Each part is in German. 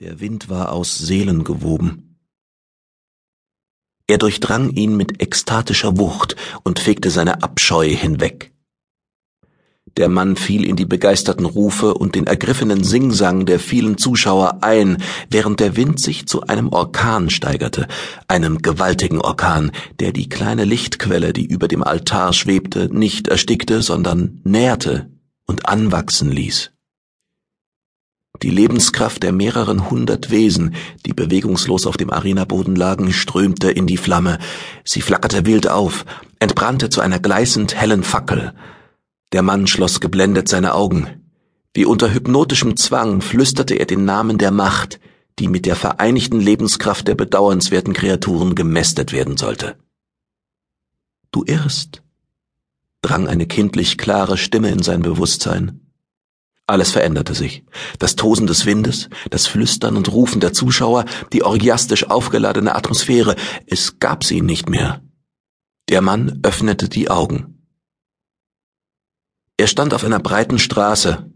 Der Wind war aus Seelen gewoben. Er durchdrang ihn mit ekstatischer Wucht und fegte seine Abscheu hinweg. Der Mann fiel in die begeisterten Rufe und den ergriffenen Singsang der vielen Zuschauer ein, während der Wind sich zu einem Orkan steigerte, einem gewaltigen Orkan, der die kleine Lichtquelle, die über dem Altar schwebte, nicht erstickte, sondern nährte und anwachsen ließ. Die Lebenskraft der mehreren hundert Wesen, die bewegungslos auf dem Arenaboden lagen, strömte in die Flamme. Sie flackerte wild auf, entbrannte zu einer gleißend hellen Fackel. Der Mann schloss geblendet seine Augen. Wie unter hypnotischem Zwang flüsterte er den Namen der Macht, die mit der vereinigten Lebenskraft der bedauernswerten Kreaturen gemästet werden sollte. Du irrst, drang eine kindlich klare Stimme in sein Bewusstsein. Alles veränderte sich. Das Tosen des Windes, das Flüstern und Rufen der Zuschauer, die orgiastisch aufgeladene Atmosphäre, es gab sie nicht mehr. Der Mann öffnete die Augen. Er stand auf einer breiten Straße,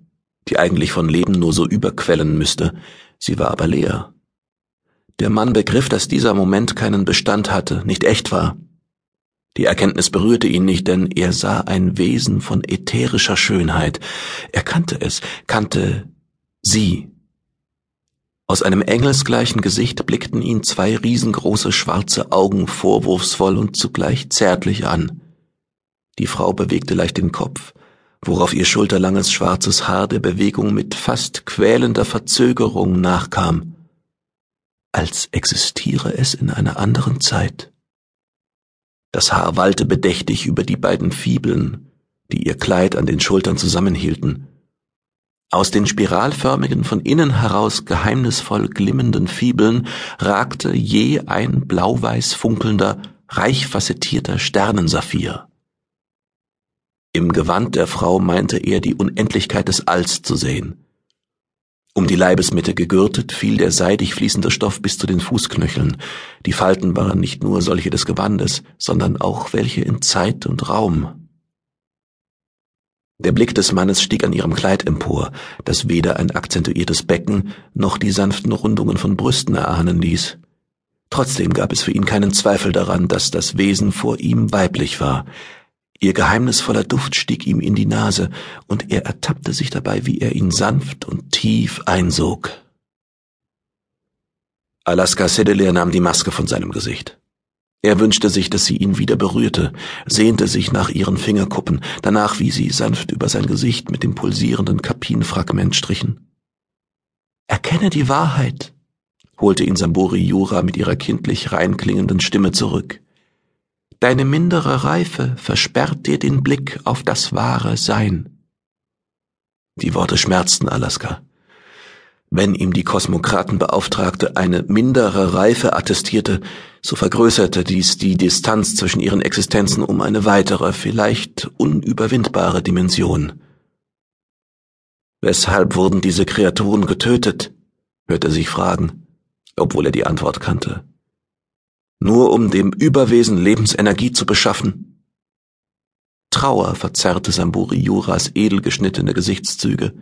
die eigentlich von Leben nur so überquellen müsste, sie war aber leer. Der Mann begriff, dass dieser Moment keinen Bestand hatte, nicht echt war, die Erkenntnis berührte ihn nicht, denn er sah ein Wesen von ätherischer Schönheit. Er kannte es, kannte sie. Aus einem engelsgleichen Gesicht blickten ihn zwei riesengroße schwarze Augen vorwurfsvoll und zugleich zärtlich an. Die Frau bewegte leicht den Kopf, worauf ihr schulterlanges schwarzes Haar der Bewegung mit fast quälender Verzögerung nachkam, als existiere es in einer anderen Zeit. Das Haar wallte bedächtig über die beiden Fibeln, die ihr Kleid an den Schultern zusammenhielten. Aus den spiralförmigen, von innen heraus geheimnisvoll glimmenden Fibeln ragte je ein blau-weiß funkelnder, reich facettierter Sternensaphir. Im Gewand der Frau meinte er die Unendlichkeit des Alls zu sehen. Um die Leibesmitte gegürtet fiel der seidig fließende Stoff bis zu den Fußknöcheln. Die Falten waren nicht nur solche des Gewandes, sondern auch welche in Zeit und Raum. Der Blick des Mannes stieg an ihrem Kleid empor, das weder ein akzentuiertes Becken noch die sanften Rundungen von Brüsten erahnen ließ. Trotzdem gab es für ihn keinen Zweifel daran, dass das Wesen vor ihm weiblich war, Ihr geheimnisvoller Duft stieg ihm in die Nase, und er ertappte sich dabei, wie er ihn sanft und tief einsog. Alaska Sedelier nahm die Maske von seinem Gesicht. Er wünschte sich, dass sie ihn wieder berührte, sehnte sich nach ihren Fingerkuppen, danach wie sie sanft über sein Gesicht mit dem pulsierenden Kapinfragment strichen. Erkenne die Wahrheit, holte ihn Sambori Jura mit ihrer kindlich reinklingenden Stimme zurück. Deine mindere Reife versperrt dir den Blick auf das wahre Sein. Die Worte schmerzten Alaska. Wenn ihm die Kosmokratenbeauftragte eine mindere Reife attestierte, so vergrößerte dies die Distanz zwischen ihren Existenzen um eine weitere, vielleicht unüberwindbare Dimension. Weshalb wurden diese Kreaturen getötet? hörte er sich fragen, obwohl er die Antwort kannte nur um dem Überwesen Lebensenergie zu beschaffen? Trauer verzerrte Samburi Juras edel geschnittene Gesichtszüge.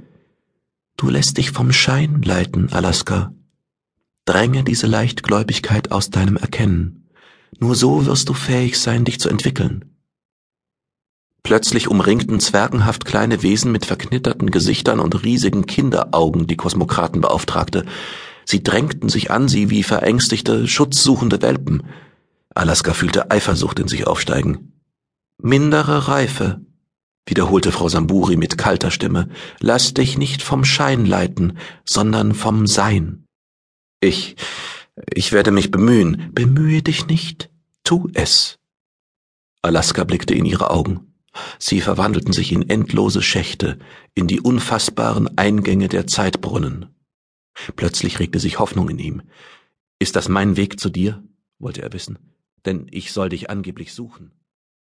Du lässt dich vom Schein leiten, Alaska. Dränge diese Leichtgläubigkeit aus deinem Erkennen. Nur so wirst du fähig sein, dich zu entwickeln. Plötzlich umringten zwergenhaft kleine Wesen mit verknitterten Gesichtern und riesigen Kinderaugen die Kosmokraten beauftragte. Sie drängten sich an sie wie verängstigte, schutzsuchende Welpen. Alaska fühlte Eifersucht in sich aufsteigen. Mindere Reife, wiederholte Frau Samburi mit kalter Stimme, lass dich nicht vom Schein leiten, sondern vom Sein. Ich, ich werde mich bemühen. Bemühe dich nicht, tu es. Alaska blickte in ihre Augen. Sie verwandelten sich in endlose Schächte, in die unfassbaren Eingänge der Zeitbrunnen. Plötzlich regte sich Hoffnung in ihm. Ist das mein Weg zu dir? wollte er wissen. Denn ich soll dich angeblich suchen.